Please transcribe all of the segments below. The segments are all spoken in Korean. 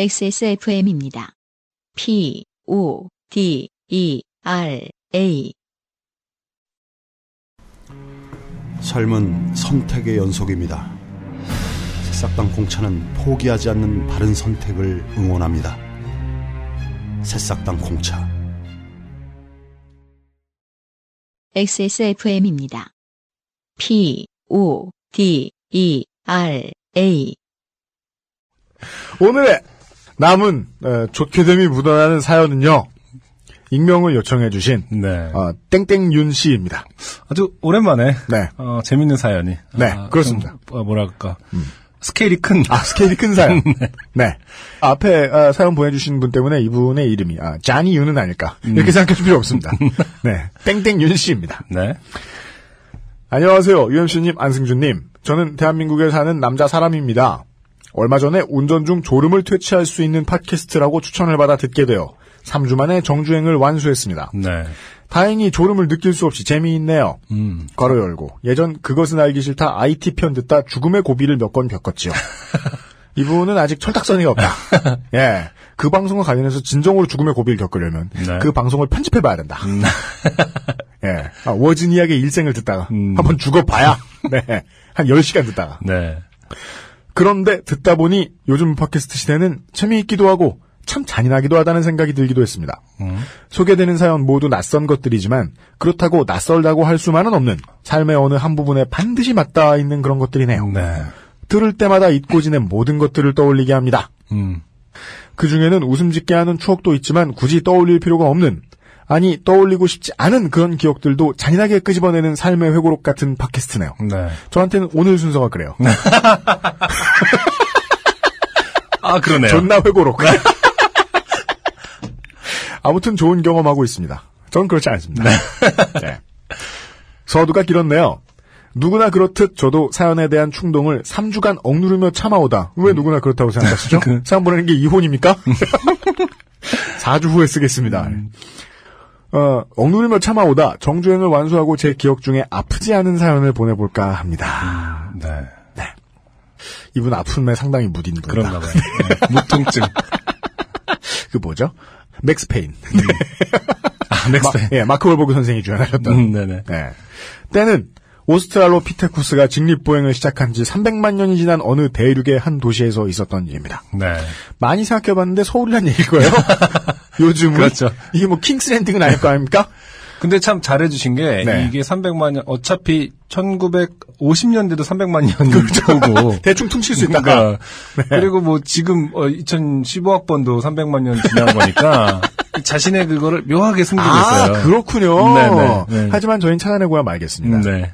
XSFM입니다. P, O, D, E, R, A. 삶은 선택의 연속입니다. 새싹당 공차는 포기하지 않는 바른 선택을 응원합니다. 새싹당 공차. XSFM입니다. P, O, D, E, R, A. 오늘의 남은 에, 좋게 됨이 묻어나는 사연은요. 익명을 요청해주신 네. 어, 땡땡윤 씨입니다. 아주 오랜만에 네. 어, 재밌는 사연이. 네, 아, 그렇습니다. 좀, 어, 뭐랄까 스케일이 큰. 아 스케일이 큰 사연. 네. 앞에 아, 사연 보내주신 분 때문에 이분의 이름이 아, 자니 윤은 아닐까 이렇게 생각하실 필요 없습니다. 네, 땡땡윤 씨입니다. 네. 안녕하세요, 유엠씨님, 안승준님. 저는 대한민국에 사는 남자 사람입니다. 얼마 전에 운전 중 졸음을 퇴치할 수 있는 팟캐스트라고 추천을 받아 듣게 되어 3주 만에 정주행을 완수했습니다. 네. 다행히 졸음을 느낄 수 없이 재미있네요. 음. 괄호 열고 예전 그것은 알기 싫다 IT 편 듣다 죽음의 고비를 몇 건 겪었지요. 이분은 아직 철딱서니가 없다. 예. 그 방송과 관련해서 진정으로 죽음의 고비를 겪으려면 네. 그 방송을 편집해 봐야 된다. 예. 아, 워즈니악의 일생을 듣다가 음. 한번 죽어 봐야 네. 한 10시간 듣다가 네. 그런데 듣다 보니 요즘 팟캐스트 시대는 재미있기도 하고 참 잔인하기도 하다는 생각이 들기도 했습니다. 음. 소개되는 사연 모두 낯선 것들이지만 그렇다고 낯설다고 할 수만은 없는 삶의 어느 한 부분에 반드시 맞닿아 있는 그런 것들이네요. 네. 들을 때마다 잊고 지낸 모든 것들을 떠올리게 합니다. 음. 그 중에는 웃음 짓게 하는 추억도 있지만 굳이 떠올릴 필요가 없는 아니 떠올리고 싶지 않은 그런 기억들도 잔인하게 끄집어내는 삶의 회고록 같은 팟캐스트네요. 네. 저한테는 오늘 순서가 그래요. 아, 그러네요. 존나 회고록. 아무튼 좋은 경험하고 있습니다. 전 그렇지 않습니다. 네. 서두가 길었네요. 누구나 그렇듯 저도 사연에 대한 충동을 3주간 억누르며 참아오다. 왜 누구나 그렇다고 생각하시죠? 사연 보내는 게 이혼입니까? 4주 후에 쓰겠습니다. 어, 억누르며 참아오다 정주행을 완수하고 제 기억 중에 아프지 않은 사연을 보내볼까 합니다. 네. 이분 아픔에 상당히 무딘 분이다. 그런가 봐요. 네. 무통증. 그 뭐죠? 맥스페인. 아, 넥스트. 마, 예, 마크 월버그 선생이 주연하셨던. 음, 네네. 네. 때는 오스트랄로피테쿠스가 직립보행을 시작한 지 300만 년이 지난 어느 대륙의 한 도시에서 있었던 일입니다. 네. 많이 생각해봤는데 서울이란 얘기일 거예요. 요즘은 그렇죠. 이게 뭐 킹스랜딩은 아닐 거 아닙니까? 근데 참 잘해주신 게 네. 이게 300만 년 어차피 1950년대도 300만 년. 거고 대충 퉁칠 수 있다가 그러니까 그리고 뭐 지금 2015학번도 300만 년 지난 거니까 자신의 그거를 묘하게 숨기고 아 있어요. 그렇군요. 네네, 네. 하지만 저희는 찾아내고야 말겠습니다. 음, 네.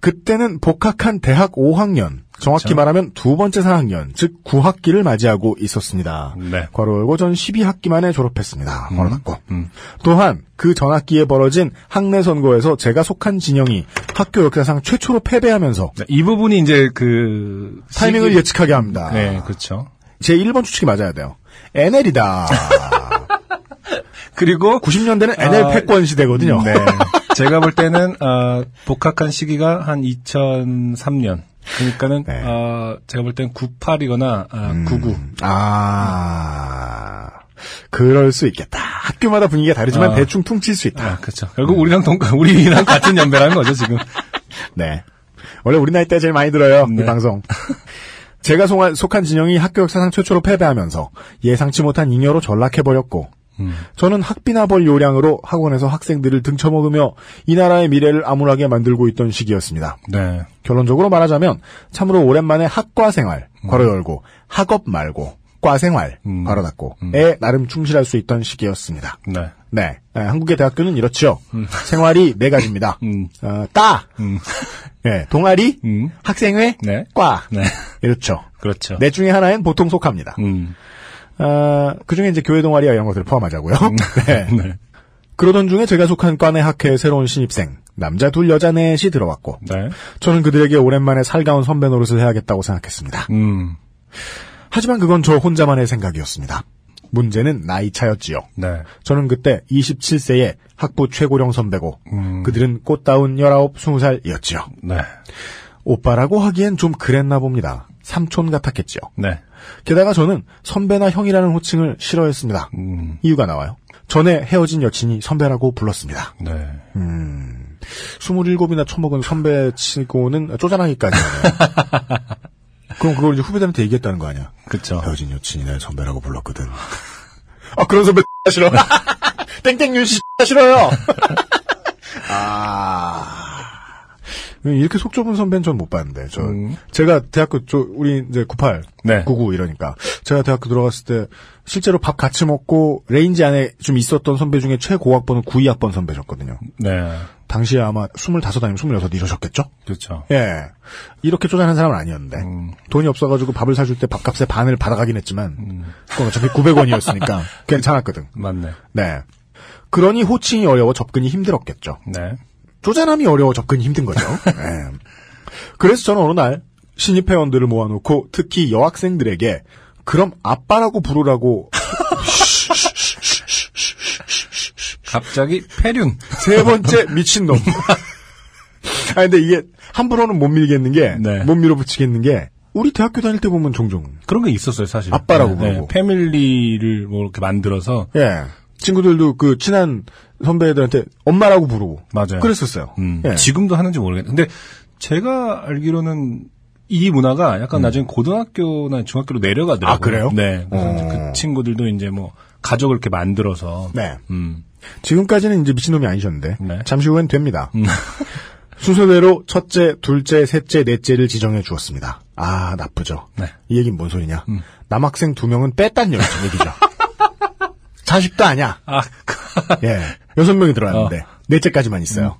그때는 복학한 대학 5학년, 정확히 그렇죠. 말하면 두 번째 4학년, 즉 9학기를 맞이하고 있었습니다. 네. 괄호 열고 전 12학기 만에 졸업했습니다. 괄호 닫고. 음. 또한 그 전학기에 벌어진 학내 선거에서 제가 속한 진영이 학교 역사상 최초로 패배하면서 네, 이 부분이 이제 그 타이밍을 시기- 예측하게 합니다. 네, 그렇죠. 제 1번 추측이 맞아야 돼요. NL이다. 그리고 90년대는 NL 아, 패권 시대거든요. 네. 제가 볼 때는 어, 복학한 시기가 한 2003년. 그러니까는 네. 어, 제가 볼 때는 98이거나 아, 99. 아, 그럴 수 있겠다. 학교마다 분위기가 다르지만 아. 대충 퉁칠 수 있다. 아, 그렇죠. 결국 우리랑 동 우리랑 같은 연배라는 거죠, 지금. 네. 원래 우리 나이 때 제일 많이 들어요. 이 네. 방송. 제가 속한 진영이 학교 역사상 최초로 패배하면서 예상치 못한 잉여로 전락해버렸고 음. 저는 학비나 벌 요량으로 학원에서 학생들을 등쳐먹으며 이 나라의 미래를 암울하게 만들고 있던 시기였습니다. 네. 결론적으로 말하자면 참으로 오랜만에 학과 생활 괄호 열고 학업 말고 과 생활 음. 괄호 닫고에 나름 충실할 수 있던 시기였습니다. 네. 네, 네, 한국의 대학교는 이렇죠. 생활이 네 가지입니다. 음. 어, 따, 음. 예, 동아리, 음. 학생회, 네. 과 네. 이렇죠. 그렇죠. 넷 중에 하나엔 보통 속합니다. 음. 어, 그 중에 이제 교회 동아리와 이런 것들을 포함하자고요. 네. 네. 그러던 중에 제가 속한 과내 학회의 새로운 신입생 남자 둘 여자 넷이 들어왔고 네. 저는 그들에게 오랜만에 살가운 선배 노릇을 해야겠다고 생각했습니다. 음. 하지만 그건 저 혼자만의 생각이었습니다. 문제는 나이 차였지요. 네. 저는 그때 27세의 학부 최고령 선배고 음. 그들은 꽃다운 19, 20살이었지요. 네. 오빠라고 하기엔 좀 그랬나 봅니다. 삼촌 같았겠죠. 네. 게다가 저는 선배나 형이라는 호칭을 싫어했습니다. 음, 이유가 나와요. 전에 헤어진 여친이 선배라고 불렀습니다. 네. 음, 27이나 처먹은 선배 치고는 쪼잔하기까지 하네요. 그럼 그걸 이제 후배들한테 얘기했다는 거 아니야? 그쵸. 헤어진 여친이 날 선배라고 불렀거든. 아, 그런 선배 싫어. 땡땡윤 씨 싫어요. 아. 이렇게 속 좁은 선배는 전 못 봤는데, 저, 음. 제가 대학교, 저, 우리 이제 98, 네. 99 이러니까. 제가 대학교 들어갔을 때, 실제로 밥 같이 먹고, range 안에 좀 있었던 선배 중에 최고학번은 92학번 선배셨거든요. 네. 당시에 아마 25 아니면 26 이러셨겠죠? 그렇죠. 예. 이렇게 쪼잔한 사람은 아니었는데. 음. 돈이 없어가지고 밥을 사줄 때 밥값의 반을 받아가긴 했지만, 그건 어차피 900원이었으니까 괜찮았거든. 맞네. 네. 그러니 호칭이 어려워 접근이 힘들었겠죠. 네. 쪼잔함이 어려워 접근이 힘든 거죠. 네. 그래서 저는 어느 날 신입 회원들을 모아놓고 특히 여학생들에게 그럼 아빠라고 부르라고 갑자기 폐륜. 세 번째 미친놈. 아 근데 이게 함부로는 못 밀겠는 게, 네. 못 밀어붙이겠는 게, 우리 대학교 다닐 때 보면 종종, 그런 게 있었어요, 사실. 아빠라고 네, 부르고. 패밀리를 뭐 이렇게 만들어서. 예. 친구들도 그 친한 선배들한테 엄마라고 부르고. 맞아요. 그랬었어요. 음, 예. 지금도 하는지 모르겠는데, 제가 알기로는 이 문화가 약간 나중에 고등학교나 중학교로 내려가더라고요. 음. 아, 그래요? 네. 어. 그 친구들도 이제 뭐 가족을 이렇게 만들어서. 네. 음. 지금까지는 이제 미친놈이 아니셨는데, 네. 잠시 후엔 됩니다. 순서대로 첫째, 둘째, 셋째, 넷째를 지정해 주었습니다. 아, 나쁘죠. 네. 이 얘기는 뭔 소리냐. 음. 남학생 두 명은 뺐단 얘기- 얘기죠. 자식도 아니야. 아, 예. 여섯 명이 들어왔는데, 어. 넷째까지만 있어요.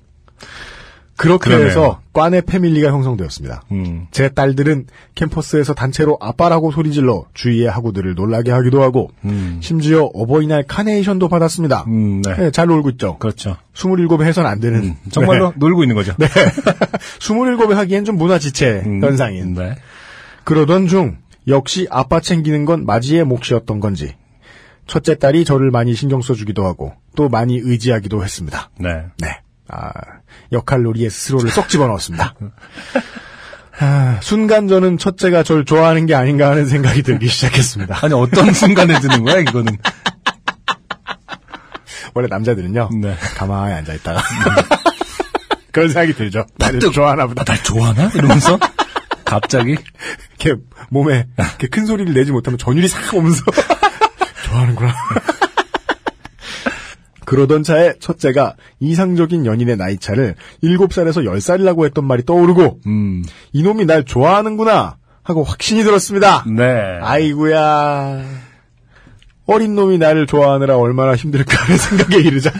그렇게 그러네요. 해서 과내 패밀리가 형성되었습니다. 음. 제 딸들은 캠퍼스에서 단체로 아빠라고 소리질러 주위의 학우들을 놀라게 하기도 하고, 음. 심지어 어버이날 카네이션도 받았습니다. 음, 네. 네, 잘 놀고 있죠. 그렇죠. 27에 해선 안 되는. 음, 정말로 놀고 있는 거죠. 네. 27에 하기엔 좀 문화지체 음, 현상인. 네. 그러던 중, 역시 아빠 챙기는 건 마지의 몫이었던 건지, 첫째 딸이 저를 많이 신경 써주기도 하고, 또 많이 의지하기도 했습니다. 네. 네. 아, 역할 놀이에 스스로를 쏙 집어넣었습니다. 아, 순간 저는 첫째가 절 좋아하는 게 아닌가 하는 생각이 들기 시작했습니다. 아니, 어떤 순간에 드는 거야, 이거는. 원래 남자들은요, 네. 가만히 앉아 있다가. 그런 생각이 들죠. 나를 좋아하나 보다. 날 좋아하나? 이러면서. 갑자기. 이렇게 몸에 이렇게 큰 소리를 내지 못하면 전율이 싹 오면서 좋아하는구나. 그러던 차에 첫째가 이상적인 연인의 나이 차를 7살에서 10살이라고 했던 말이 떠오르고 음. 이놈이 날 좋아하는구나 하고 확신이 들었습니다. 네. 아이구야. 어린 놈이 나를 좋아하느라 얼마나 힘들까 하는 생각에 이르자.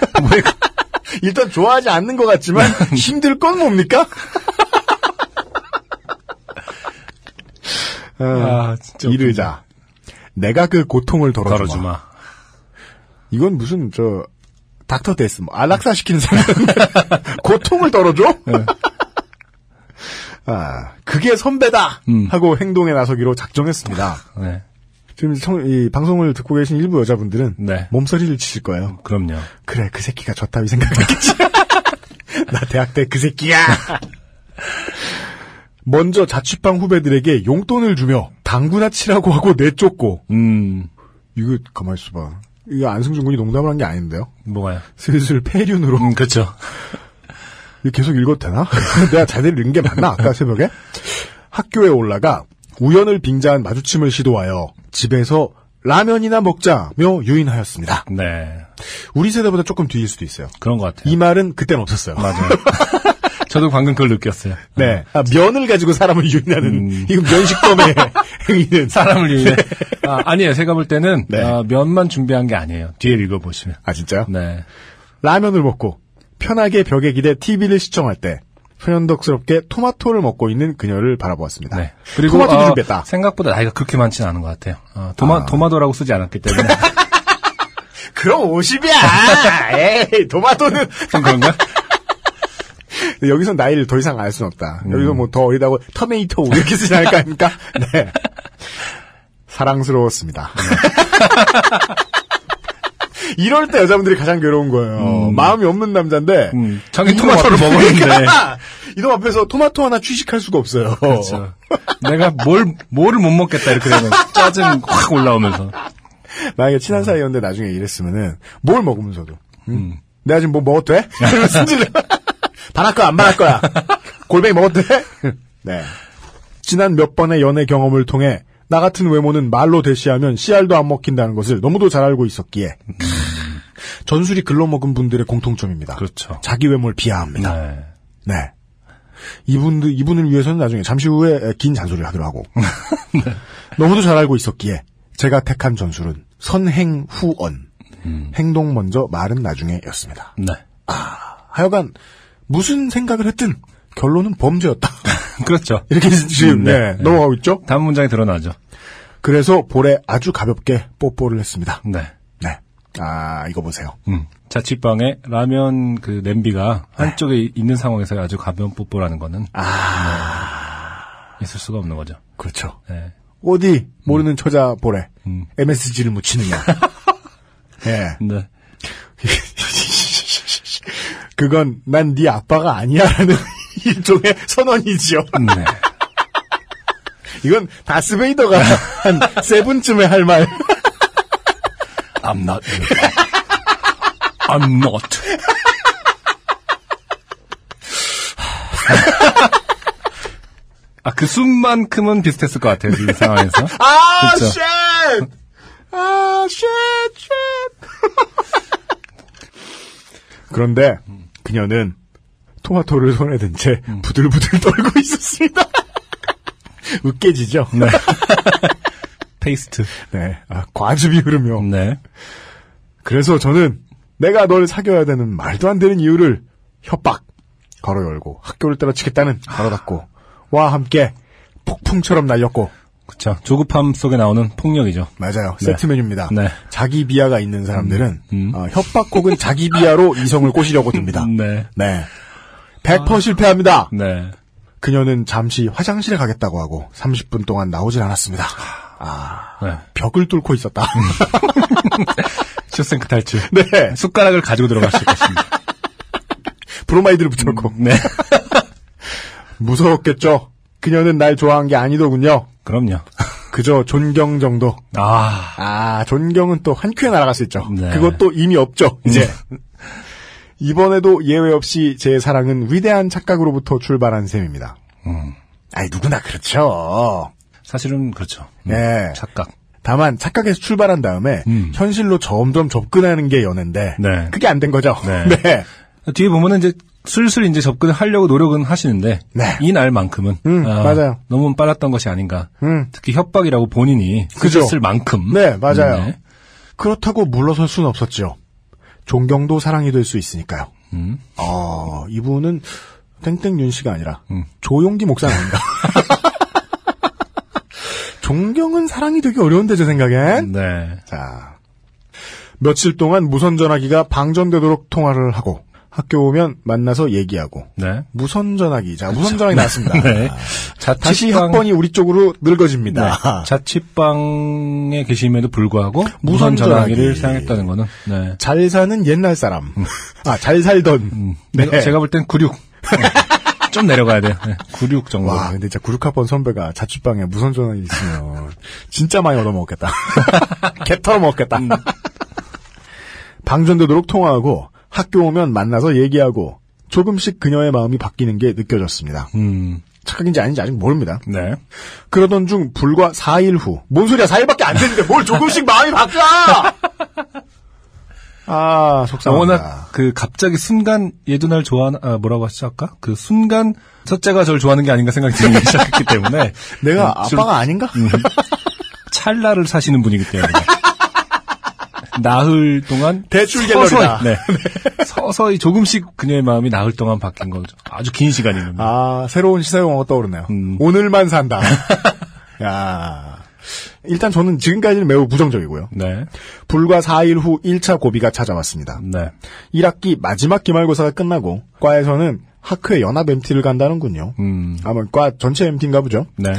일단 좋아하지 않는 것 같지만 힘들 건 뭡니까? 아. 이르자. 내가 그 고통을 덜어주마. 덜어주마. 이건 무슨 저 닥터 데스 뭐 안락사 시키는 사람 고통을 덜어줘? 아 그게 선배다 음. 하고 행동에 나서기로 작정했습니다. 네. 지금 성- 이 방송을 듣고 계신 일부 여자분들은 네. 몸서리를 치실 거예요. 그럼요. 그래 그 새끼가 좋다고 생각했겠지. 나 대학 때 그 새끼야. 먼저 자취방 후배들에게 용돈을 주며 당구나 치라고 하고 내쫓고 음. 이거 가만 있어봐. 이거 안승준 군이 농담을 한 게 아닌데요. 뭐가요? 슬슬 폐륜으로 음, 그렇죠. 계속 읽어도 되나? 내가 자세히 읽은 게 맞나? 아까 새벽에? 학교에 올라가 우연을 빙자한 마주침을 시도하여 집에서 라면이나 먹자며 유인하였습니다. 네. 우리 세대보다 조금 뒤일 수도 있어요. 그런 것 같아요. 이 말은 그땐 없었어요. 맞아요. 저도 방금 그걸 느꼈어요. 네. 아, 면을 가지고 사람을 유인하는 음. 이건 면식범의 행위는 사람을 위해. 아, 아니에요. 제가 볼 때는 네. 아, 면만 준비한 게 아니에요. 뒤에 읽어보시면. 아 진짜요? 네. 라면을 먹고 편하게 벽에 기대 TV를 시청할 때 소연덕스럽게 토마토를 먹고 있는 그녀를 바라보았습니다. 네. 그리고 토마토도 어, 준비했다. 생각보다 나이가 그렇게 많지는 않은 것 같아요. 어, 도마, 아. 도마도라고 쓰지 않았기 때문에. 그럼 50이야. 에이, 토마토는 좀 그런가? 여기서 나이를 더 이상 알 수는 없다. 여기서 뭐 더 어리다고 터메이토 이렇게 쓰지 않을 거 아닙니까? 네. 사랑스러웠습니다. 이럴 때 여자분들이 가장 괴로운 거예요. 음. 마음이 없는 남자인데 음, 자기 토마토를 앞- 먹었는데. 그러니까 이놈 앞에서 토마토 하나 취식할 수가 없어요. 그렇죠. 내가 뭘, 뭐를 못 먹겠다, 이렇게 되면 짜증 확 올라오면서. 만약에 친한 사이였는데 나중에 이랬으면은 뭘 먹으면서도 응? 음. 내가 지금 뭐 먹어도 돼? 이러면 승질을 반할 거야 안 반할 거야 골뱅이 먹어도 돼? 네 지난 몇 번의 연애 경험을 통해 나 같은 외모는 말로 대시하면 씨알도 안 먹힌다는 것을 너무도 잘 알고 있었기에 전술이 글러먹은 분들의 공통점입니다. 그렇죠. 자기 외모를 비하합니다. 네. 네. 이분들, 이분을 위해서는 나중에 잠시 후에 긴 잔소리를 하기로 하고. 너무도 잘 알고 있었기에 제가 택한 전술은 선행 후언. 행동 먼저 말은 나중에였습니다. 네. 하여간 무슨 생각을 했든 결론은 범죄였다. 그렇죠. 이렇게 지금 네, 네. 넘어가고 있죠. 다음 문장이 드러나죠. 그래서 볼에 아주 가볍게 뽀뽀를 했습니다. 네. 네. 아, 이거 보세요. 음. 자취방에 라면 그 냄비가 한쪽에 있는 상황에서 아주 가벼운 뽀뽀라는 거는 아, 있을 수가 없는 거죠. 그렇죠. 네. 어디 모르는 처자 볼에 음. MSG를 묻히느냐. 예. 네. 그건 난 네 아빠가 아니야라는 일종의 선언이지요. 네. 이건 다스베이더가 한 세븐쯤에 할 말. I'm not. I'm not. 아, 그 숨만큼은 비슷했을 것 같아요, 이 상황에서. 아, 그쵸. shit! 아, 쉣, 쉣! 그런데 그녀는 토마토를 손에 든 채 부들부들 떨고 있었습니다. 으깨지죠? 네. 페이스트. 네. 아, 과즙이 흐르며. 네. 그래서 저는 내가 널 사귀어야 되는 말도 안 되는 이유를 협박, 괄호 열고 학교를 때려치겠다는 괄호 닫고 와 함께 폭풍처럼 날렸고 그쵸. 조급함 속에 나오는 폭력이죠. 맞아요 네. 세트 메뉴입니다. 네. 자기 비하가 있는 사람들은 음. 어, 협박 혹은 자기 비하로 이성을 꼬시려고 듭니다. 네. 네. 100% 실패합니다. 네. 그녀는 잠시 화장실에 가겠다고 하고 30분 동안 나오질 않았습니다. 아, 네. 벽을 뚫고 있었다. 쇼생크 탈출. 네. 숟가락을 가지고 들어갔을 것입니다. 브로마이드를 붙였고. 네. 무서웠겠죠. 그녀는 날 좋아한 게 아니더군요. 그럼요. 그저 존경 정도. 아. 아, 존경은 또 한 큐에 날아갈 수 있죠. 네. 그것도 이미 없죠, 이제. 이번에도 예외 없이 제 사랑은 위대한 착각으로부터 출발한 셈입니다. 음. 아이, 누구나 그렇죠. 사실은 그렇죠. 음. 네. 착각. 다만, 착각에서 출발한 다음에, 음. 현실로 점점 접근하는 게 연애인데, 네. 그게 안 된 거죠. 네. 네. 뒤에 보면은 이제 슬슬 이제 접근을 하려고 노력은 하시는데 네. 이 날만큼은 음, 맞아요. 너무 빨랐던 것이 아닌가. 음. 특히 협박이라고 본인이. 쓰셨을 만큼. 네, 맞아요. 네. 그렇다고 물러설 수는 없었죠. 존경도 사랑이 될 수 있으니까요. 음. 어, 이분은 땡땡 윤 씨가 아니라 음. 조용기 목사 아닌가. 존경은 사랑이 되기 어려운데 제 생각엔. 네. 자, 며칠 동안 무선 전화기가 방전되도록 통화를 하고 학교 오면 만나서 얘기하고 네. 무선 전화기 자 무선 전화기 나왔습니다. 네. 다시 자취방- 학번이 우리 쪽으로 늙어집니다. 네. 자취방에 계심에도 불구하고 무선 무선 전화기를 전화기. 사용했다는 거는 네. 잘 사는 옛날 사람. 아, 잘 살던. 음. 네. 제가, 볼 땐 96. 좀 내려가야 돼요. 네. 96 정도. 와, 근데 진짜 96학번 선배가 자취방에 무선 전화기 있으면 진짜 많이 얻어먹었겠다. 개 털어먹었겠다. 음. 방전되도록 통화하고 학교 오면 만나서 얘기하고 조금씩 그녀의 마음이 바뀌는 게 느껴졌습니다. 음. 착각인지 아닌지 아직 모릅니다. 네. 그러던 중 불과 4일 후. 뭔 소리야, 4일밖에 안 됐는데 뭘 조금씩 마음이 바뀌어! 아, 속상합니다. 워낙 그 갑자기 순간 얘도 날 좋아하나 아, 뭐라고 하시죠 아까 그 순간 첫째가 저를 좋아하는 게 아닌가 생각이 들기 시작했기 때문에 내가 음, 좀 아빠가 아닌가? 찰나를 사시는 분이기 때문에 나흘 동안 대출 서서히, 갤러리다. 네. 서서히 조금씩 그녀의 마음이 나흘 동안 바뀐 거죠. 아주 긴 시간이 있는데. 아, 새로운 시사용어가 떠오르네요. 음. 오늘만 산다. 야 일단 저는 지금까지는 매우 부정적이고요. 네. 불과 4일 후 1차 고비가 찾아왔습니다. 네. 1학기 마지막 기말고사가 끝나고 과에서는 학회 연합 MT를 간다는군요. 음. 아마 과 전체 MT인가 보죠. 네.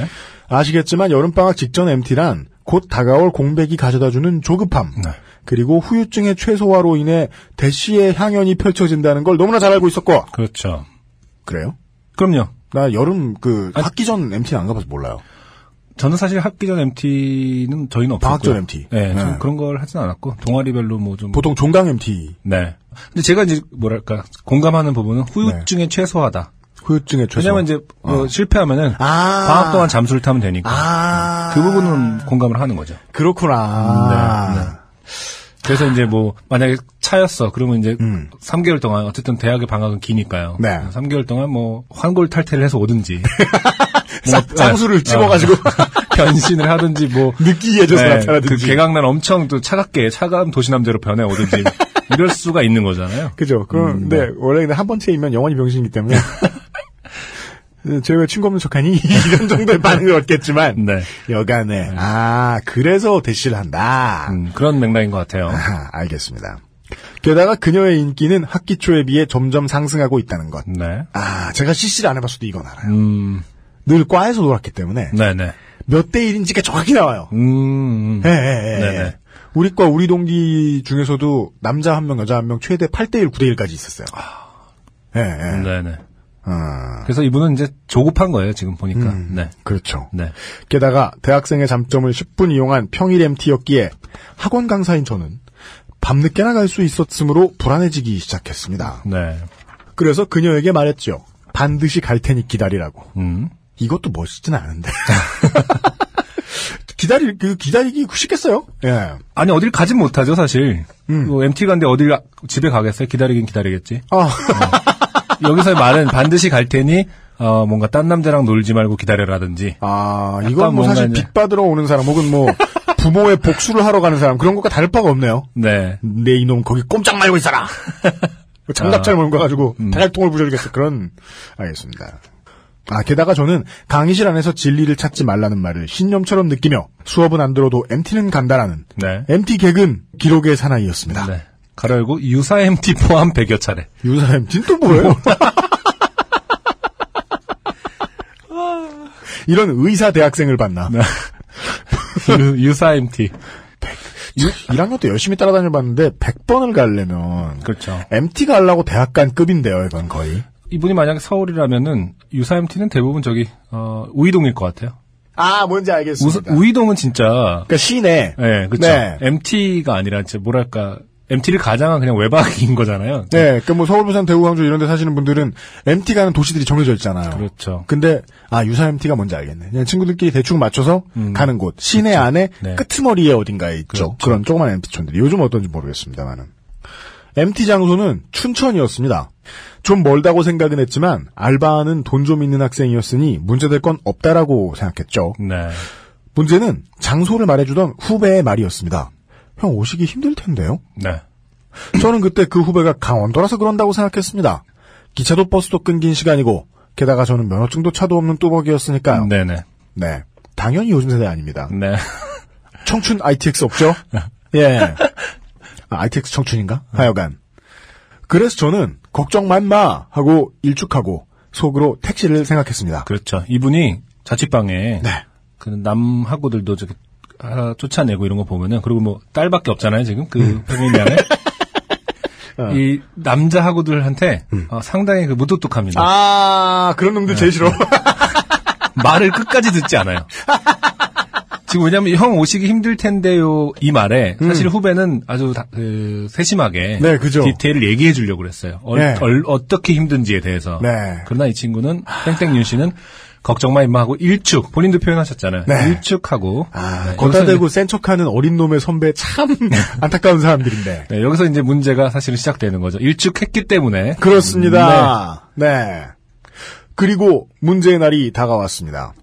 아시겠지만 여름방학 직전 MT란 곧 다가올 공백이 가져다주는 조급함, 네. 그리고 후유증의 최소화로 인해 대시의 향연이 펼쳐진다는 걸 너무나 잘 알고 있었고 그렇죠. 그래요? 그럼요. 나 여름 그 아니- 학기 전 MT 안 가봐서 몰라요. 저는 사실 학기 전 MT는 저희는 없었고요. 방학 전 MT. 네, 좀 네. 그런 걸 하진 않았고 동아리별로 뭐 좀. 보통 종강 MT 네. 근데 제가 이제 뭐랄까 공감하는 부분은 후유증의 최소화다. 후유증의 최소. 왜냐면 이제 뭐 실패하면은 아. 방학 동안 잠수를 타면 되니까 아. 그 부분은 공감을 하는 거죠. 그렇구나. 네, 네. 그래서 이제 뭐 만약에 차였어 그러면 이제 음. 3개월 동안 어쨌든 대학의 방학은 기니까요. 네. 3개월 동안 뭐 환골 탈퇴를 해서 오든지 뭐, 쌍- 쌍수를 네. 찍어가지고 변신을 하든지 뭐 느끼해져서 네, 나타나든지. 그 개강날 엄청 또 차갑게 차가운 도시남자로 변해 오든지 이럴 수가 있는 거잖아요. 그죠. 그럼 음, 근데 원래 근데 한 번째이면 영원히 병신이기 때문에 쟤왜 친구 없는 척하니 이런 정도의 반응을 얻겠지만 네. 여간에 아 그래서 대시를 한다. 음, 그런 맥락인 것 같아요. 아하, 알겠습니다. 게다가 그녀의 인기는 학기 초에 비해 점점 상승하고 있다는 것. 네. 아 제가 CC를 안 해봤어도 이건 알아요. 음, 늘 과에서 놀았기 때문에 네네. 몇대 1인지가 정확히 나와요. 음, 음. 예, 예, 예. 네네. 우리 과 우리 동기 중에서도 남자 한 명, 여자 한 명 최대 8대 1, 9대 1까지 있었어요. 예, 예. 네네. 아, 그래서 이분은 이제 조급한 거예요, 지금 보니까. 음. 네. 그렇죠. 네. 게다가 대학생의 잠점을 10분 이용한 평일 MT였기에 학원 강사인 저는 밤늦게나 갈 수 있었으므로 불안해지기 시작했습니다. 네. 그래서 그녀에게 말했죠. 반드시 갈 테니 기다리라고. 음. 이것도 멋있진 않은데. 기다리, 그, 기다리기 쉽겠어요? 예. 아니, 어딜 가진 못하죠, 사실. 음. 뭐, MT 간데 어딜, 가- 집에 가겠어요? 기다리긴 기다리겠지. 아, 여기서의 말은 반드시 갈 테니, 어, 뭔가 딴 남자랑 놀지 말고 기다려라든지. 아, 이건 뭐 사실 빚 받으러 오는 사람 혹은 뭐 부모의 복수를 하러 가는 사람 그런 것과 다를 바가 없네요. 네. 내 이놈 거기 꼼짝 말고 있어라. 장갑차를 몰고 가지고 음. 다갈통을 부셔주겠어. 그런 알겠습니다. 아 게다가 저는 강의실 안에서 진리를 찾지 말라는 말을 신념처럼 느끼며 수업은 안 들어도 MT는 간다라는 네. MT 개근 기록의 사나이였습니다. 네. 가로 열고, 유사 MT 포함 100여 차례. 유사 MT는 또 뭐예요? 이런 의사 대학생을 봤나? 유, 유사 MT. 1학년 때 열심히 따라다녀 봤는데 100번을 가려면 그렇죠. MT 가려고 대학 간 급인데요, 이건 거의. 이분이 만약에 서울이라면은, 유사 MT는 대부분 저기, 어, 우이동일 것 같아요. 아, 뭔지 우, 알겠습니다. 우이동은 진짜, 그러니까 시내. 예, 그쵸. 네. MT가 아니라, 진짜 뭐랄까, MT를 가장한 그냥 외박인 거잖아요. 네, 그뭐 서울, 부산, 대구, 광주 이런 데 사시는 분들은 MT 가는 도시들이 정해져 있잖아요. 그렇죠. 근데 아 유사 MT가 뭔지 알겠네. 그냥 친구들끼리 대충 맞춰서 음. 가는 곳 시내 안에 네. 끄트머리에 어딘가에 있죠. 그렇죠. 그런 조그만 MT촌들이 요즘 어떤지 모르겠습니다만은 MT 장소는 춘천이었습니다. 좀 멀다고 생각은 했지만 알바하는 돈 좀 있는 학생이었으니 문제될 건 없다라고 생각했죠. 네. 문제는 장소를 말해주던 후배의 말이었습니다. 형 오시기 힘들 텐데요. 네. 저는 그때 그 후배가 강원도라서 그런다고 생각했습니다. 기차도 버스도 끊긴 시간이고 게다가 저는 면허증도 차도 없는 뚜벅이었으니까요. 네네. 네. 당연히 요즘 세대 아닙니다. 네. 청춘 ITX 없죠? 예. 아, ITX 청춘인가? 하여간. 그래서 저는 걱정 말마 하고 일축하고 속으로 택시를 생각했습니다. 그렇죠. 이분이 자취방에 네. 그 남하고들도 저기 아, 쫓아내고 이런 거 보면은 그리고 뭐 딸밖에 없잖아요 지금 그 음. 패밀리 안에 어. 이 남자 하고들한테 어, 상당히 그 무뚝뚝합니다. 음. 아, 그런 놈들 제일 싫어. 말을 끝까지 듣지 않아요. 지금 왜냐면 형 오시기 힘들 텐데요 이 말에 사실 후배는 아주 다- 그 세심하게 음. 네, 그죠. 디테일을 얘기해 주려고 그랬어요. 어, 네. 떻게 힘든지에 대해서. 네. 그러나 이 친구는 땡땡윤 씨는 걱정 마 임마 하고 일축 본인도 표현하셨잖아요. 네. 일축하고 아, 네, 여기서 대고 센 척하는 어린 놈의 선배 참 안타까운 사람들인데. 네, 여기서 이제 문제가 사실은 시작되는 거죠. 일축했기 때문에 그렇습니다. 네. 그리고 문제의 날이 다가왔습니다.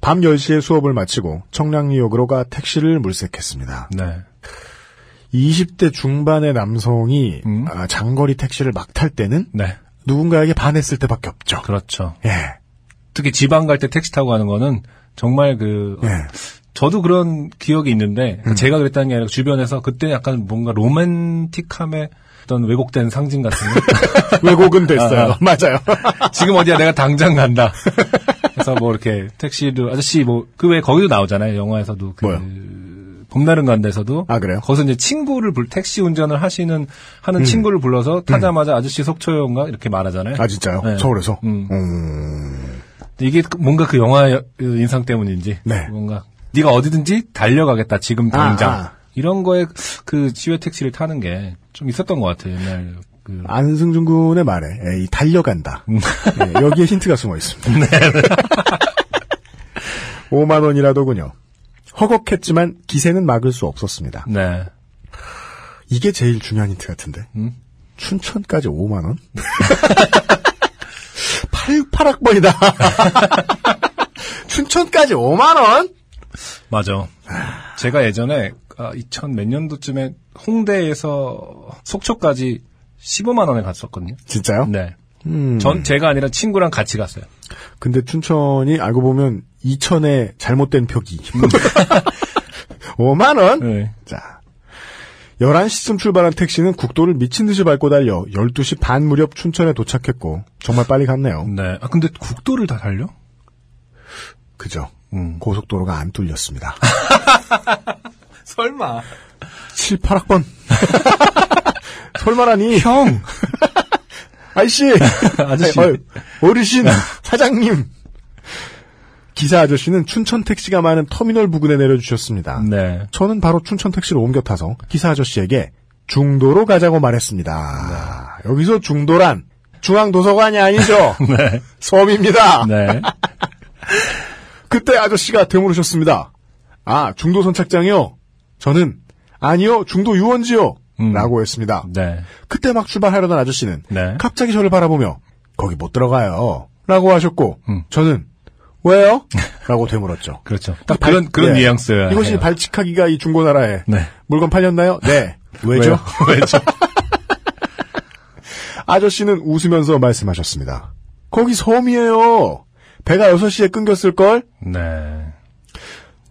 밤 10시에 수업을 마치고 청량리역으로 가 택시를 물색했습니다. 네. 20대 중반의 남성이 음. 아, 장거리 택시를 막 탈 때는 네. 누군가에게 반했을 때밖에 없죠. 그렇죠. 예. 특히 지방 갈 때 택시 타고 가는 거는 정말 그 예. 저도 그런 기억이 있는데 음. 제가 그랬다는 게 아니라 주변에서 그때 약간 뭔가 로맨틱함의 어떤 왜곡된 상징 같은 거. 왜곡은 됐어요. 아, 아. 맞아요. 지금 어디야 내가 당장 간다. 그래서 뭐 이렇게 택시도 아저씨 뭐그 외에 거기도 나오잖아요. 영화에서도 그 뭐요? 봄날은 간데서도 아, 그래요? 거기서 이제 친구를 불 택시 운전을 하시는 하는 음. 친구를 불러서 타자마자 아저씨 속초요인가 이렇게 말하잖아요. 아, 진짜요? 네. 서울에서? 음. 음. 이게 그- 뭔가 그 영화의 그 인상 때문인지 네. 뭔가 네가 어디든지 달려가겠다 지금 당장 아, 아. 이런 거에 그 지회 택시를 타는 게 좀 있었던 것 같아요 옛날 그 안승준 군의 말에 에, 이 달려간다. 음. 예, 여기에 힌트가 숨어 있습니다. 네. 5만 원이라더군요. 허걱했지만 기세는 막을 수 없었습니다. 네. 이게 제일 중요한 힌트 같은데. 음? 춘천까지 5만 원? 8, 8학번이다. 춘천까지 5만 원? 맞아. 제가 예전에 2000 몇 년도쯤에 홍대에서 속초까지 15만 원에 갔었거든요. 진짜요? 네. 음. 전 제가 아니라 친구랑 같이 갔어요. 근데 춘천이 알고 보면 이천의 잘못된 표기. 5만 원? 네. 자. 11시쯤 출발한 택시는 국도를 미친 듯이 밟고 달려 12시 반 무렵 춘천에 도착했고 정말 빨리 갔네요. 네. 아 근데 국도를 다 달려? 그죠. 음. 고속도로가 안 뚫렸습니다. 설마. 7, 8학번. 설마라니. 형. 아이씨. 아저씨. 어, 어르신. 사장님. 기사 아저씨는 춘천 택시가 많은 터미널 부근에 내려주셨습니다. 네. 저는 바로 춘천 택시를 옮겨 타서 기사 아저씨에게 중도로 가자고 말했습니다. 여기서 중도란 중앙도서관이 아니죠. 네. 섬입니다. 네. 그때 아저씨가 되물으셨습니다. 아, 중도 선착장이요? 저는 아니요, 중도 유원지요. 음. 라고 했습니다. 네. 그때 막 출발하려던 아저씨는 네. 갑자기 저를 바라보며 거기 못 들어가요. 라고 하셨고 음. 저는 왜요? 라고 되물었죠. 그렇죠. 딱 발- 그런 그런 네. 뉘앙스야. 이것이 발칙하기가 이 중고나라에 네. 물건 팔렸나요? 네. 왜죠? 왜죠? 아저씨는 웃으면서 말씀하셨습니다. 거기 섬이에요. 배가 6시에 끊겼을 걸? 네.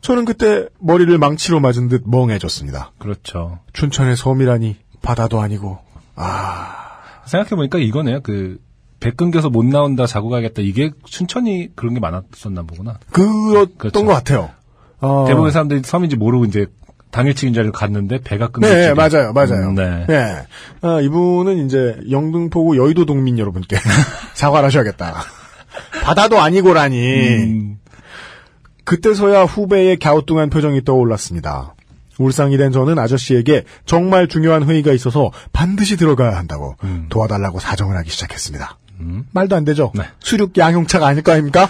저는 그때 머리를 망치로 맞은 듯 멍해졌습니다. 그렇죠. 춘천의 섬이라니 바다도 아니고 아 생각해 보니까 이거네요. 그, 배 끊겨서 못 나온다, 자고 가겠다. 이게 춘천이 그런 게 많았었나 보구나. 그랬던 그렇죠. 것 같아요. 어, 대부분의 사람들이 섬인지 모르고 이제 당일치기인 줄 알고 갔는데 배가 끊겼지. 네, 맞아요, 맞아요. 음, 네. 네. 아, 이분은 이제 영등포구 여의도 동민 여러분께 사과를 하셔야겠다. 바다도 아니고라니. 음, 그때서야 후배의 갸우뚱한 표정이 떠올랐습니다. 울상이 된 저는 아저씨에게 정말 중요한 회의가 있어서 반드시 들어가야 한다고 음. 도와달라고 사정을 하기 시작했습니다. 음. 말도 안 되죠? 네. 수륙 양용차가 아닐 거 아닙니까?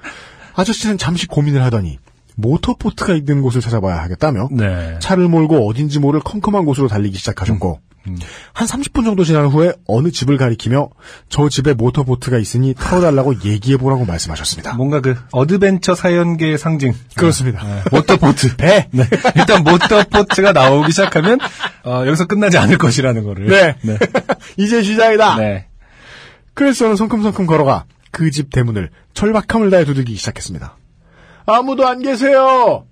아저씨는 잠시 고민을 하더니 모터보트가 있는 곳을 찾아봐야 하겠다며 네. 차를 몰고 어딘지 모를 컴컴한 곳으로 달리기 시작하셨고 음. 한 30분 정도 지난 후에 어느 집을 가리키며 저 집에 모터보트가 있으니 태워달라고 얘기해보라고 말씀하셨습니다. 뭔가 그 어드벤처 사연계의 상징. 그렇습니다. 네. 모터보트. 배! 네. 일단 모터보트가 나오기 시작하면 어, 여기서 끝나지 않을 것이라는 거를. 네. 네. 이제 시작이다! 네. 그래서 저는 성큼성큼 걸어가 그 집 대문을 절박함을 다해 두들기기 시작했습니다. 아무도 안 계세요!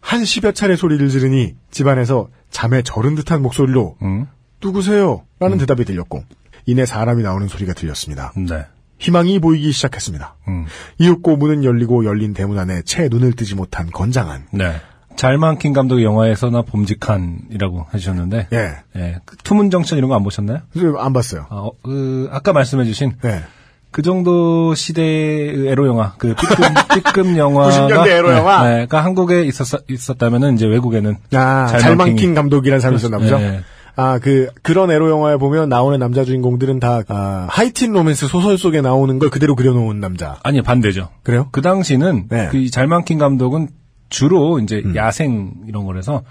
한 십여 차례 소리를 지르니 집안에서 잠에 절은 듯한 목소리로 음. 누구세요? 라는 대답이 들렸고 이내 사람이 나오는 소리가 들렸습니다. 네. 희망이 보이기 시작했습니다. 음. 이윽고 문은 열리고 열린 대문 안에 채 눈을 뜨지 못한 건장한 네. 잘만킨 감독의 영화에서나 봄직한이라고 해주셨는데. 예, 예. 그 투문정천 이런 거 안 보셨나요? 그래서 안 봤어요. 아, 어, 그, 아까 말씀해주신 네. 그 정도 시대의 에로 영화, 그 B급, B급 영화가 90년대 에로 네, 영화? 네, 그러니까 한국에 있었 있었다면은 이제 외국에는 아, 잘만 킹- 잘만 킹 감독이라는 사람이 있었나 보죠? 네. 아, 그, 그런 에로 영화에 보면 나오는 남자 주인공들은 다, 아, 하이틴 로맨스 소설 속에 나오는 걸 그대로 그려놓은 남자. 아니 반대죠. 그래요? 그 당시는 네. 음. 그 잘만 킹 감독은 주로 이제 야생 이런 거라서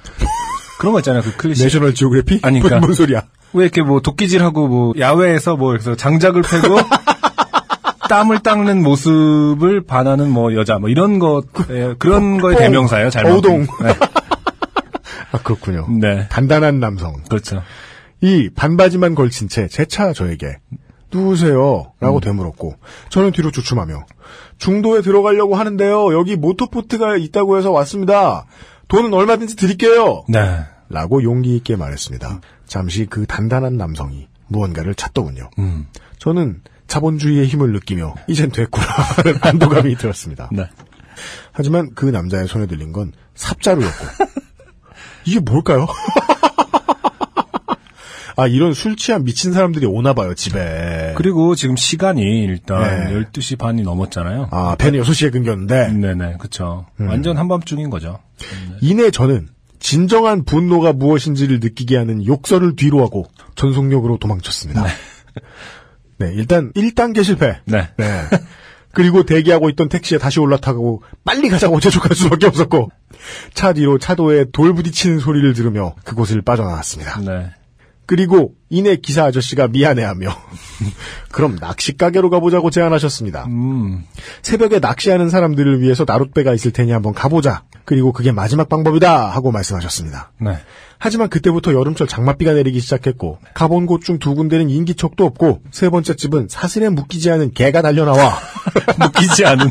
그런 거 있잖아요. 그 클래식 내셔널 지오그래픽? 아니, 뭔, 그러니까- 뭔 소리야? 왜 이렇게 뭐 도끼질하고 뭐 야외에서 뭐 그래서 장작을 패고 땀을 닦는 모습을 반하는 뭐 여자 뭐 이런 것 예, 그런 거의 뽕, 대명사예요. 잘만킨. 어우동. 네. 아, 그렇군요. 네. 단단한 남성. 그렇죠. 이 반바지만 걸친 채 제 차 저에게 누구세요? 음. 라고 되물었고 저는 뒤로 주춤하며 중도에 들어가려고 하는데요. 여기 모터보트가 있다고 해서 왔습니다. 돈은 얼마든지 드릴게요. 네. 라고 용기 있게 말했습니다. 잠시 그 단단한 남성이 무언가를 찾더군요. 음. 저는 자본주의의 힘을 느끼며 이젠 됐구나 하는 안도감이 들었습니다. 네. 하지만 그 남자의 손에 들린 건 삽자루였고 이게 뭘까요? 아, 이런 술 취한 미친 사람들이 오나 봐요, 집에. 그리고 지금 시간이 일단 네. 12시 반이 넘었잖아요. 아, 배는 6시에 끊겼는데, 네네, 그쵸. 음. 완전 한밤중인 거죠. 이내 저는 진정한 분노가 무엇인지를 느끼게 하는 욕설을 뒤로하고 전속력으로 도망쳤습니다. 네, 일단 1단계 실패. 네. 네. 그리고 대기하고 있던 택시에 다시 올라타고 빨리 가자고 재촉할 수밖에 없었고 차 뒤로 차도에 돌 부딪히는 소리를 들으며 그곳을 빠져나왔습니다. 네. 그리고 이내 기사 아저씨가 미안해하며 그럼 낚시 가게로 가보자고 제안하셨습니다. 음, 새벽에 낚시하는 사람들을 위해서 나룻배가 있을 테니 한번 가보자. 그리고 그게 마지막 방법이다 하고 말씀하셨습니다. 네. 하지만 그때부터 여름철 장맛비가 내리기 시작했고 가본 곳 중 두 군데는 인기척도 없고 세 번째 집은 사슬에 묶이지 않은 개가 달려나와 묶이지 않은.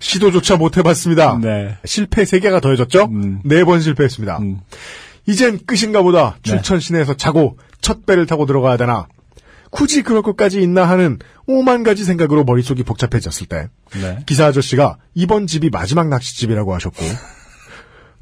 시도조차 못 해봤습니다. 네. 실패 세 개가 더해졌죠? 음. 네번 실패했습니다. 음, 이젠 끝인가 보다 네. 춘천 시내에서 자고 첫 배를 타고 들어가야 되나 굳이 그럴 것까지 있나 하는 오만 가지 생각으로 머릿속이 복잡해졌을 때 네. 기사 아저씨가 이번 집이 마지막 낚시집이라고 하셨고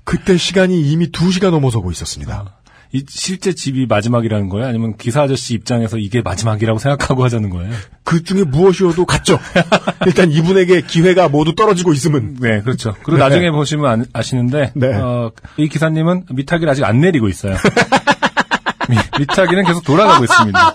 그때 시간이 이미 2시가 넘어서고 있었습니다. 이 실제 집이 마지막이라는 거예요? 아니면 기사 아저씨 입장에서 이게 마지막이라고 생각하고 하자는 거예요? 그 중에 무엇이어도 같죠. 일단 이분에게 기회가 모두 떨어지고 있음은 네, 그렇죠. 그리고 네. 나중에 보시면 안- 아시는데, 네. 어, 이 기사님은 미타기를 아직 안 내리고 있어요. 미, 미타기는 계속 돌아가고 있습니다.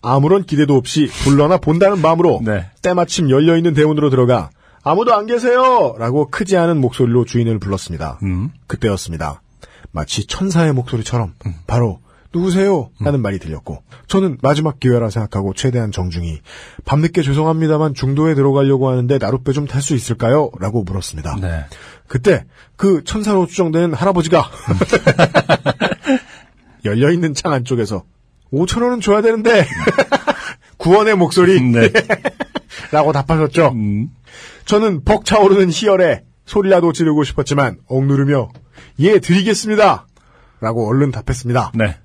아무런 기대도 없이 불러나 본다는 마음으로 네. 때마침 열려있는 대문으로 들어가 아무도 안 계세요! 라고 크지 않은 목소리로 주인을 불렀습니다. 음, 그때였습니다. 마치 천사의 목소리처럼 바로 누구세요? 라는 말이 들렸고 저는 마지막 기회라 생각하고 최대한 정중히 밤늦게 죄송합니다만 중도에 들어가려고 하는데 나룻배 좀 탈 수 있을까요? 라고 물었습니다. 네. 그때 그 천사로 추정되는 할아버지가 열려있는 창 안쪽에서 5천 원은 줘야 되는데 구원의 목소리 네. 라고 답하셨죠. 음, 저는 벅차오르는 희열에 소리라도 지르고 싶었지만 억누르며 예 드리겠습니다. 라고 얼른 답했습니다. 네.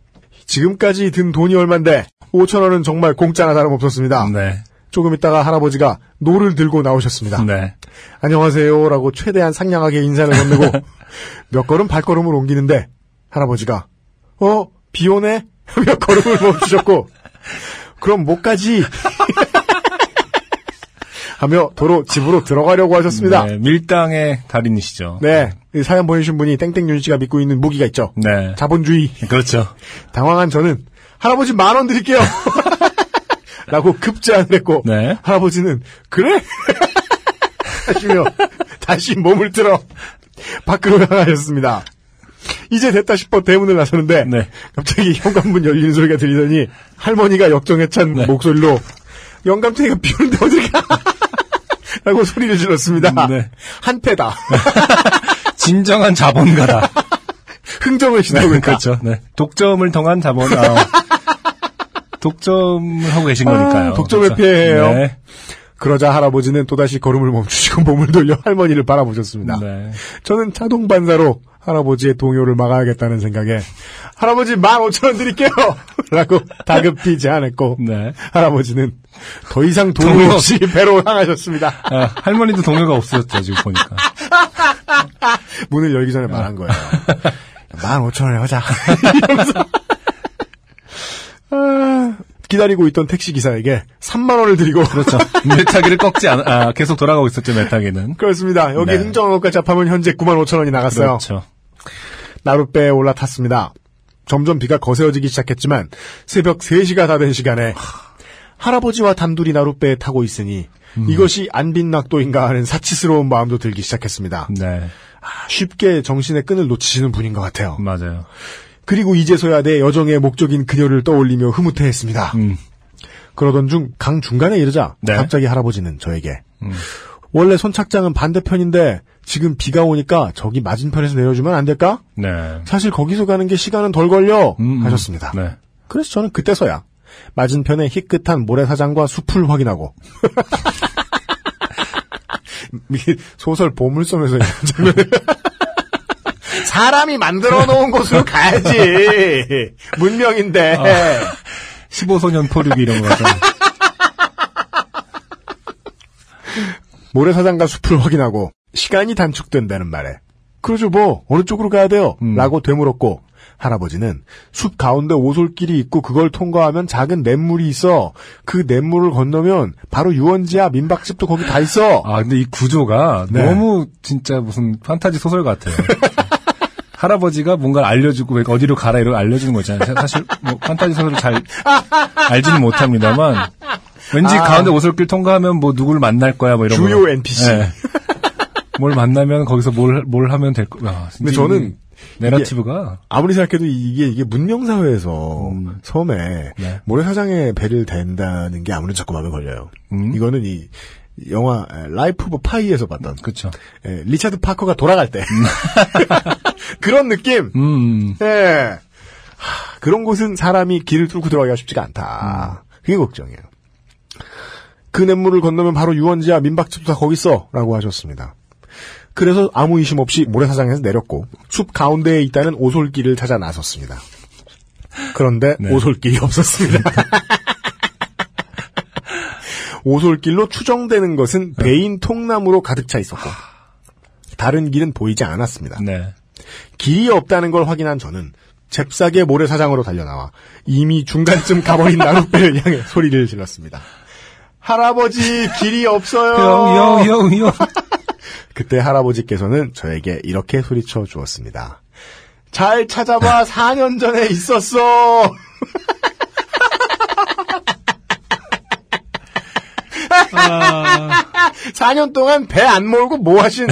지금까지 든 돈이 얼만데 5천 원은 정말 공짜나 다름없었습니다. 네. 조금 있다가 할아버지가 노를 들고 나오셨습니다. 네. 안녕하세요라고 최대한 상냥하게 인사를 건네고 몇 걸음 발걸음을 옮기는데 할아버지가 어 비 오네 하며 걸음을 멈추셨고 그럼 못 가지 하며 도로 집으로 들어가려고 하셨습니다. 네, 밀당의 달인이시죠. 네, 이 사연 보내주신 분이 땡땡윤 씨가 믿고 있는 무기가 있죠. 네. 자본주의. 그렇죠. 당황한 저는 할아버지 만 원 드릴게요. 라고 급제안을 했고 네. 할아버지는 그래? 하시며 다시 몸을 들어 밖으로 나가셨습니다. 이제 됐다 싶어 대문을 나서는데 네. 갑자기 현관문 열리는 소리가 들리더니 할머니가 역정에 찬 네. 목소리로 영감탱이가 비오는데 어딜 가? 라고 소리를 질렀습니다. 네. 한패다. 진정한 자본가다. 흥정을 시도하고 있다. 그렇죠. 네. 독점을 통한 자본, 아, 독점을 하고 계신 아, 거니까요. 독점의 그렇죠. 피해예요. 네. 그러자 할아버지는 또다시 걸음을 멈추시고 몸을 돌려 할머니를 바라보셨습니다. 네. 저는 자동 반사로 할아버지의 동요를 막아야겠다는 생각에 할아버지 만 오천 원 드릴게요! 라고 다급히 제안했고 네. 할아버지는 더 이상 동요 없이 배로 향하셨습니다. 아, 할머니도 동요가 없었죠, 지금 보니까. 문을 열기 전에 말한 거예요. 만 오천 원에 하자. 이러면서 아, 기다리고 있던 택시 기사에게 3만 원을 드리고 그렇죠. 메타기를 꺾지 않, 아, 계속 돌아가고 있었죠, 메타기는. 그렇습니다. 여기 네. 것까지 합하면 현재 9만 5천 원이 나갔어요. 그렇죠. 나룻배에 올라탔습니다. 점점 비가 거세어지기 시작했지만 새벽 3시가 다 된 시간에 할아버지와 단둘이 나룻배에 타고 있으니 음. 이것이 안빈 낙도인가 하는 사치스러운 마음도 들기 시작했습니다. 네. 아, 쉽게 정신의 끈을 놓치시는 분인 것 같아요. 맞아요. 그리고 이제서야 내 여정의 목적인 그녀를 떠올리며 흐뭇해했습니다. 음. 그러던 중 강 중간에 이르자 네. 갑자기 할아버지는 저에게 음. 원래 선착장은 반대편인데 지금 비가 오니까 저기 맞은편에서 내려주면 안 될까? 네. 사실 거기서 가는 게 시간은 덜 걸려 음, 음. 하셨습니다. 네. 그래서 저는 그때서야 맞은편에 희끗한 모래사장과 숲을 확인하고 소설 보물섬에서 이런 장면을 사람이 만들어 놓은 곳으로 가야지 문명인데 15소년 포르기 이런 거 같아 모래사장과 숲을 확인하고 시간이 단축된다는 말에 그러죠 뭐 어느 쪽으로 가야 돼요? 음. 라고 되물었고 할아버지는 숲 가운데 오솔길이 있고 그걸 통과하면 작은 냇물이 있어 그 냇물을 건너면 바로 유원지야 민박집도 거기 다 있어 아, 근데 이 구조가 네. 너무 진짜 무슨 판타지 소설 같아요. 할아버지가 뭔가를 알려주고 왜 어디로 가라 이러고 알려주는 거잖아요. 사- 사실 뭐 판타지 소설을 잘 알지는 못합니다만 왠지 가운데 오솔길 통과하면 뭐 누구를 만날 거야 뭐 이런 아. 주요 거. NPC. 네. 뭘 만나면 거기서 뭘, 뭘 하면 될 거. 야, 근데 저는 이 내러티브가 아무리 생각해도 이게 이게 문명 사회에서 음. 섬에 네. 모래사장에 배를 댄다는 게 아무래도 자꾸 마음에 걸려요. 음. 이거는 이 영화 에, Life of Pi에서 봤던 그렇죠. 에, 리차드 파커가 돌아갈 때 그런 느낌. 음. 예. 하, 그런 곳은 사람이 길을 뚫고 들어가기가 쉽지가 않다. 그게 걱정이에요. 그 냇물을 건너면 바로 유원지야 민박집도 다 거기 있어라고 하셨습니다. 그래서 아무 의심 없이 모래사장에서 내렸고 숲 가운데에 있다는 오솔길을 찾아 나섰습니다. 그런데 네. 오솔길이 없었습니다. 오솔길로 추정되는 것은 베인 통나무로 가득 차 있었고 다른 길은 보이지 않았습니다. 네. 길이 없다는 걸 확인한 저는 잽싸게 모래사장으로 달려나와 이미 중간쯤 가버린 나룻배를 향해 소리를 질렀습니다. 할아버지 길이 없어요. 형. 그때 할아버지께서는 저에게 이렇게 소리쳐 주었습니다. 잘 찾아봐 4년 전에 있었어. 아, 4년 동안 배 안 몰고 뭐 하신?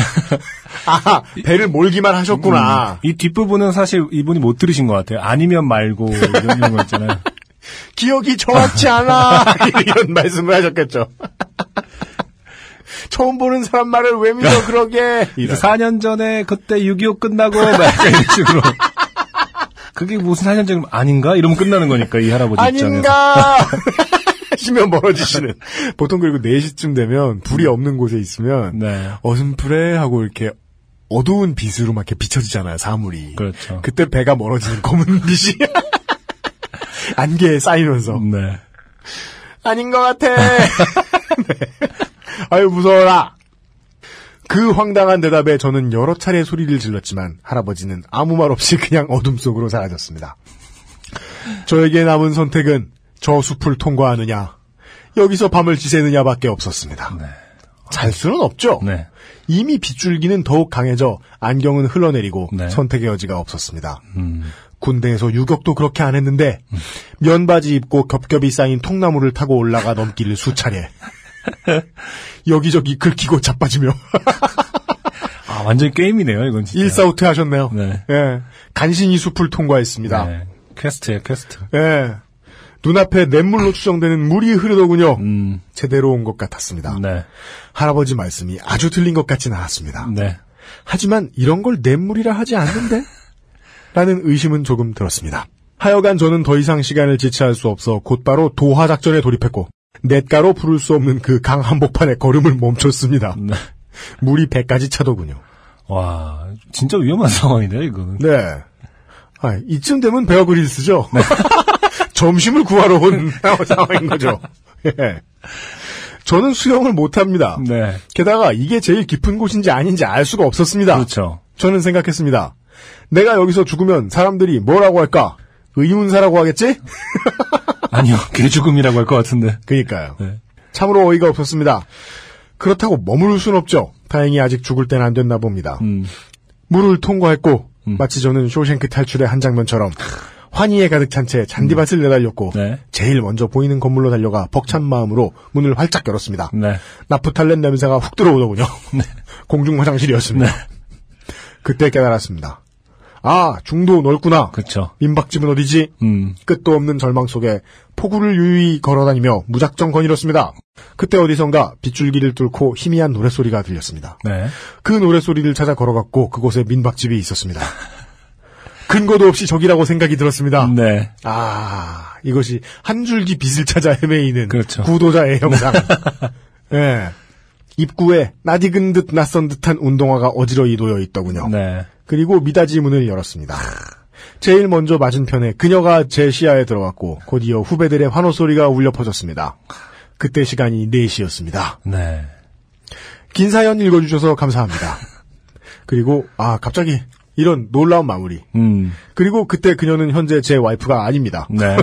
아 배를 몰기만 하셨구나. 이 뒷부분은 사실 이분이 못 들으신 것 같아요. 아니면 말고 이런 거 있잖아요. 기억이 정확치 않아. 이런 말씀을 하셨겠죠. 처음 보는 사람 말을 왜 믿어 그러게. 이런. 4년 전에 그때 6.25 끝나고 막 약간 이런 식으로. 그게 무슨 4년 전 아닌가? 이러면 끝나는 거니까 이 할아버지 입장에서. 아닌가 하시면 멀어지시는. 보통 그리고 4시쯤 되면 불이 없는 곳에 있으면 네. 어슴푸레 하고 이렇게 어두운 빛으로 막 이렇게 비춰지잖아요, 사물이. 그렇죠. 그때 배가 멀어지는 검은 빛이 안개에 쌓이면서 네. 아닌 것 같아. 네. 아유 무서워라. 그 황당한 대답에 저는 여러 차례 소리를 질렀지만 할아버지는 아무 말 없이 그냥 어둠 속으로 사라졌습니다. 저에게 남은 선택은 저 숲을 통과하느냐, 여기서 밤을 지새느냐밖에 없었습니다. 잘 수는 없죠. 네. 이미 빗줄기는 더욱 강해져 안경은 흘러내리고 네. 선택의 여지가 없었습니다. 음. 군대에서 유격도 그렇게 안 했는데 면바지 입고 겹겹이 쌓인 통나무를 타고 올라가 넘기를 수차례 여기저기 긁히고 자빠지며 아, 완전 게임이네요, 이건 진짜. 일사후퇴 하셨네요. 네. 예, 간신히 숲을 통과했습니다. 네. quest예요, quest. 예, 눈앞에 냇물로 추정되는 물이 흐르더군요. 음. 제대로 온 것 같았습니다. 네. 할아버지 말씀이 아주 틀린 것 같지는 않았습니다. 네. 하지만 이런 걸 냇물이라 하지 않는데? 라는 의심은 조금 들었습니다. 하여간 저는 더 이상 시간을 지체할 수 없어 곧바로 도하 작전에 돌입했고 냇가로 부를 수 없는 그 강 한복판에 걸음을 멈췄습니다. 네. 물이 배까지 차더군요. 와, 진짜 위험한 상황이네요, 이거는. 네. 아, 이쯤 되면 베어 그릴스죠. 네. 점심을 구하러 온 상황인 거죠. 예. 저는 수영을 못합니다. 네. 게다가 이게 제일 깊은 곳인지 아닌지 알 수가 없었습니다. 그렇죠. 저는 생각했습니다. 내가 여기서 죽으면 사람들이 뭐라고 할까? 의문사라고 하겠지? 아니요, 개죽음이라고 할 것 같은데. 그니까요. 네. 참으로 어이가 없었습니다. 그렇다고 머무를 순 없죠. 다행히 아직 죽을 땐안 됐나 봅니다. 음. 물을 통과했고 음. 마치 저는 쇼생크 탈출의 한 장면처럼 환희에 가득 찬 채 잔디밭을 내달렸고 네. 제일 먼저 보이는 건물로 달려가 벅찬 마음으로 문을 활짝 열었습니다. 네. 나프탈렌 냄새가 훅 들어오더군요. 공중 화장실이었습니다. 네. 그때 깨달았습니다. 아 중도 넓구나. 그렇죠. 민박집은 어디지? 음. 끝도 없는 절망 속에 포구를 유유히 걸어다니며 무작정 거닐었습니다. 그때 어디선가 빗줄기를 뚫고 희미한 노랫소리가 들렸습니다. 네. 그 노랫소리를 찾아 걸어갔고 그곳에 민박집이 있었습니다. 근거도 없이 적이라고 생각이 들었습니다. 네. 아, 이것이 한 줄기 빛을 찾아 헤매이는 그렇죠. 구도자의 형상. 예. 입구에 낯익은 듯 낯선 듯한 운동화가 어지러이 놓여 있더군요. 네. 그리고 미닫이 문을 열었습니다. 제일 먼저 맞은편에 그녀가 제 시야에 들어왔고 곧이어 후배들의 환호 소리가 울려 퍼졌습니다. 그때 시간이 4시였습니다. 네. 긴 사연 읽어주셔서 감사합니다. 그리고 아 갑자기 이런 놀라운 마무리. 음, 그리고 그때 그녀는 현재 제 와이프가 아닙니다. 네.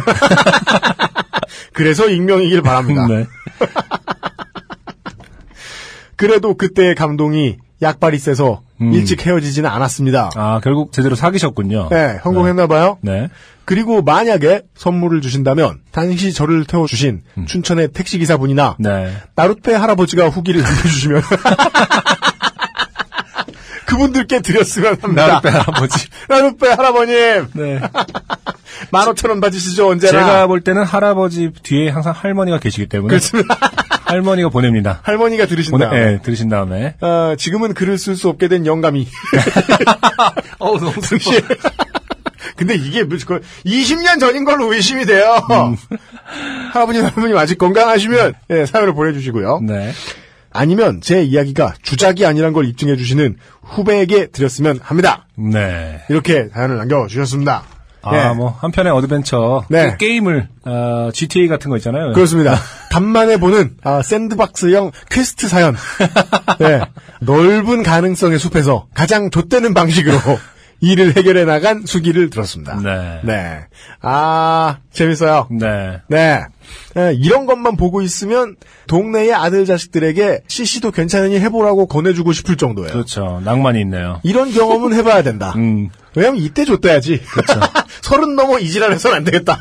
그래서 익명이길 바랍니다. 네. 그래도 그때의 감동이 약발이 세서 음. 일찍 헤어지지는 않았습니다. 아, 결국 제대로 사귀셨군요. 네, 성공했나봐요. 네. 그리고 만약에 선물을 주신다면 당시 저를 태워주신 춘천의 택시기사분이나 네. 나룻배 할아버지가 후기를 남겨주시면 그분들께 드렸으면 합니다. 나룻배 할아버지. 나룻배 할아버님 네. 만 오천 원 받으시죠 언제나. 제가 볼 때는 할아버지 뒤에 항상 할머니가 계시기 때문에 그렇습니다. 할머니가 보냅니다. 할머니가 들으신다. 보내, 네, 들으신 다음에. 어, 지금은 글을 쓸 수 없게 된 영감이. 어우, 너무 당시에. 근데 이게 무슨 20년 전인 걸로 의심이 돼요. 음. 할아버님, 할머님 아직 건강하시면 예, 사연을 보내주시고요. 네. 아니면 제 이야기가 주작이 아니란 걸 입증해 주시는 후배에게 드렸으면 합니다. 네. 이렇게 사연을 남겨주셨습니다. 아, 예, 뭐, 한편의 adventure. 네. 그 게임을, 어, GTA 같은 거 있잖아요. 그렇습니다. 간만에 보는 아, sandbox형 quest 사연. 네, 넓은 가능성의 숲에서 가장 좆되는 방식으로 일을 해결해 나간 수기를 들었습니다. 네. 네. 아, 재밌어요. 네. 네. 예, 이런 것만 보고 있으면 동네의 아들 자식들에게 CC도 괜찮으니 해보라고 권해주고 싶을 정도예요. 그렇죠. 낭만이 있네요. 이런 경험은 해봐야 된다. 음. 왜냐면 이때 줬대야지. 그렇죠. 서른 넘어 이지랄해서는 안 되겠다.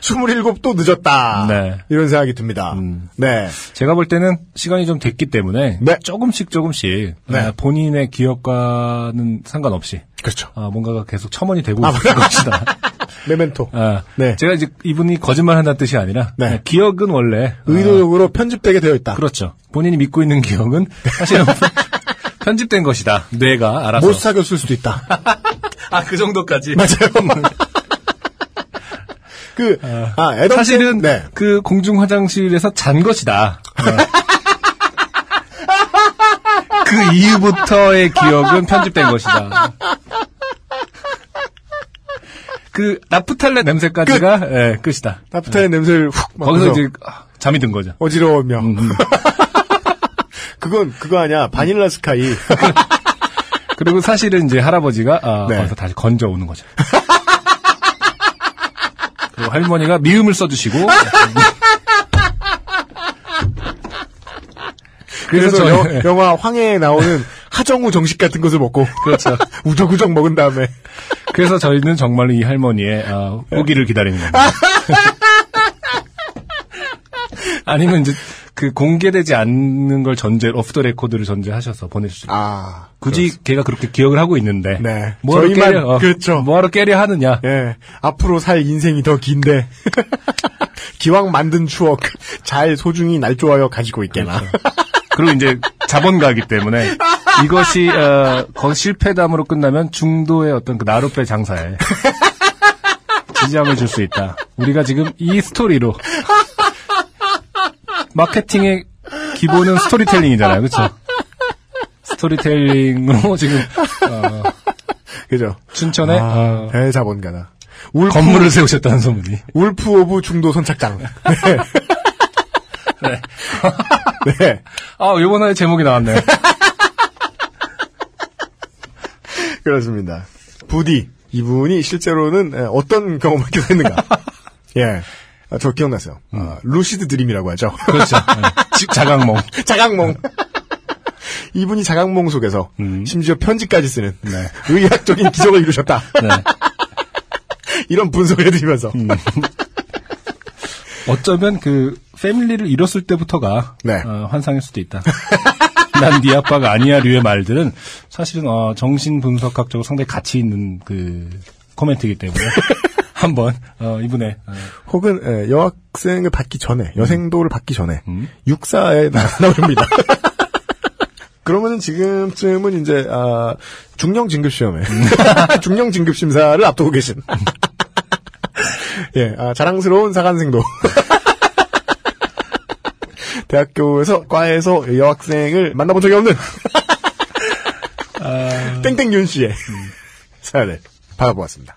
스물일곱 또 늦었다. 네. 이런 생각이 듭니다. 음. 네. 제가 볼 때는 시간이 좀 됐기 때문에 네. 조금씩 조금씩 네. 아, 본인의 기억과는 상관없이 그렇죠. 아, 뭔가가 계속 첨언이 되고 아, 있을 것이다. 메멘토. 아, 네. 제가 이제 이분이 거짓말 한다는 뜻이 아니라 네. 기억은 원래 의도적으로 편집되게 되어 있다. 아, 그렇죠. 본인이 믿고 있는 기억은 사실은 편집된 것이다. 뇌가 알아서. 못 사귀었을 수도 있다. 아, 그 정도까지. 맞아요. 그, 아, 애덤 사실은 네. 그 공중 화장실에서 잔 것이다. 네. 그 이후부터의 기억은 편집된 것이다. 그 나프탈렌 냄새까지가 예, 끝이다. 나프타의 냄새를 훅 거기서 이제 아, 잠이 든 거죠. 어지러우며. 음, 그건 그거 아니야. 바닐라 스카이. 그리고 사실은 이제 할아버지가 아, 네. 거기서 다시 건져 오는 거죠. 그리고 할머니가 미음을 쒀주시고 그래서, 저희- 여- 영화 황해에 나오는 하정우 정식 같은 것을 먹고 그렇죠. 우적우적 먹은 다음에 그래서 저희는 정말로 이 할머니의 아, 후기를 기다리는 겁니다. 아니면 이제 그 공개되지 않는 걸 전제 오프 더 레코드를 전제하셔서 있어요. 아 굳이 걔가 그렇게 기억을 하고 있는데 네. 뭐하러 저희만- 깨려 어, 그렇죠. 뭐하러 깨려 하느냐 예 앞으로 살 인생이 더 긴데 기왕 만든 추억 잘 소중히 날조하여 가지고 있게나 그리고 이제 자본가이기 때문에 이것이 어, 거기 실패담으로 끝나면 중도의 어떤 그 나룻배 장사에 지장을 줄 수 있다. 우리가 지금 이 스토리로 마케팅의 기본은 스토리텔링이잖아요, 그렇죠? 스토리텔링으로 지금 어, 그죠 춘천에 아, 어, 대자본가다 Wolf, 건물을 세우셨다는 소문이. Wolf of 중도 선착장 네. 네. 네. 아, 요번에 제목이 나왔네요. 그렇습니다 부디 이분이 실제로는 에, 어떤 경험을 됐는가 예. 아, 저 기억났어요. 아, lucid dream이라고 하죠. 그렇죠. 네. 집 자각몽. 자각몽. 이분이 자각몽 속에서 음. 심지어 편지까지 쓰는 네. 의학적인 기적을 이루셨다. 네. 이런 분석을 해드리면서 음. 어쩌면 그 패밀리를 잃었을 때부터가 네. 어, 환상일 수도 있다. 난 네 아빠가 아니야류의 말들은 사실은 어, 정신 분석학적으로 상당히 가치 있는 그 코멘트이기 때문에 한번 어, 이분의 어, 혹은 에, 여학생을 받기 전에 여생도를 받기 전에 음. 육사에 나- 나옵니다. 그러면은 지금쯤은 이제 아, 중령 진급 시험에 중령 진급 심사를 앞두고 계신 예 아, 자랑스러운 사관생도 대학교에서 과에서 여학생을 만나본 적이 없는 땡땡윤 씨의 사연을 받아보았습니다.